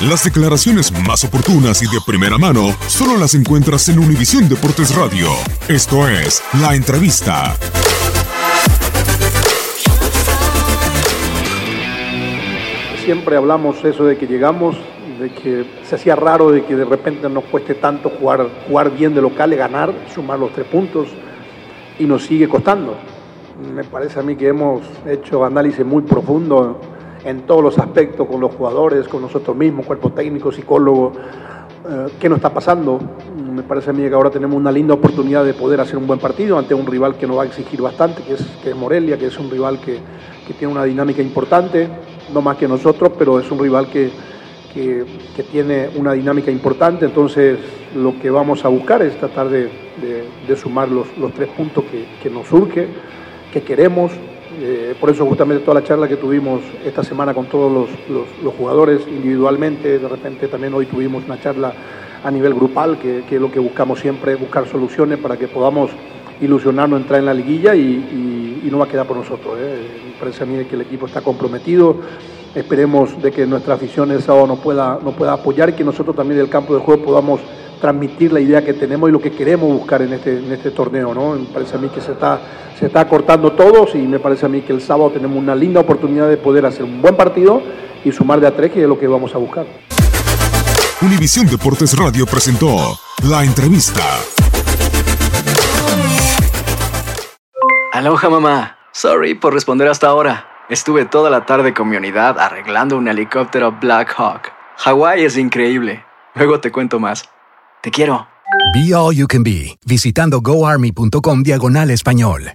Las declaraciones más oportunas y de primera mano solo las encuentras en Univisión Deportes Radio. Esto es La Entrevista. Siempre hablamos eso de que llegamos, de que se hacía raro de que de repente nos cueste tanto jugar, jugar bien de local ganar, sumar los tres puntos, y nos sigue costando. Me parece a mí que hemos hecho análisis muy profundo en todos los aspectos, con los jugadores, con nosotros mismos, cuerpo técnico, psicólogo, eh, qué nos está pasando. Me parece a mí que ahora tenemos una linda oportunidad de poder hacer un buen partido ante un rival que nos va a exigir bastante, que es, que es Morelia, que es un rival que, que tiene una dinámica importante, no más que nosotros, pero es un rival que, que, que tiene una dinámica importante, entonces lo que vamos a buscar es tratar de, de- de sumar los, los tres puntos que, que nos surge, que queremos, eh, por eso justamente toda la charla que tuvimos esta semana con todos los, los- jugadores individualmente, de repente también hoy tuvimos una charla a nivel grupal, que, es lo que buscamos siempre, buscar soluciones para que podamos ilusionarnos, entrar en la liguilla y no va a quedar por nosotros. ¿eh? Me parece a mí que el equipo está comprometido, esperemos de que nuestra afición el sábado nos pueda, nos pueda apoyar y que nosotros también del campo de juego podamos transmitir la idea que tenemos y lo que queremos buscar en este, en este torneo. ¿no? Me parece a mí que se está, se está cortando todos y me parece a mí que el sábado tenemos una linda oportunidad de poder hacer un buen partido y sumar de a tres, que es lo que vamos a buscar. Univisión Deportes Radio presentó La Entrevista. Aloha mamá. Sorry por responder hasta ahora. Estuve toda la tarde con mi unidad arreglando un helicóptero Black Hawk. Hawái es increíble. Luego te cuento más. Te quiero. Be All You Can Be, visitando goarmy.com diagonal español.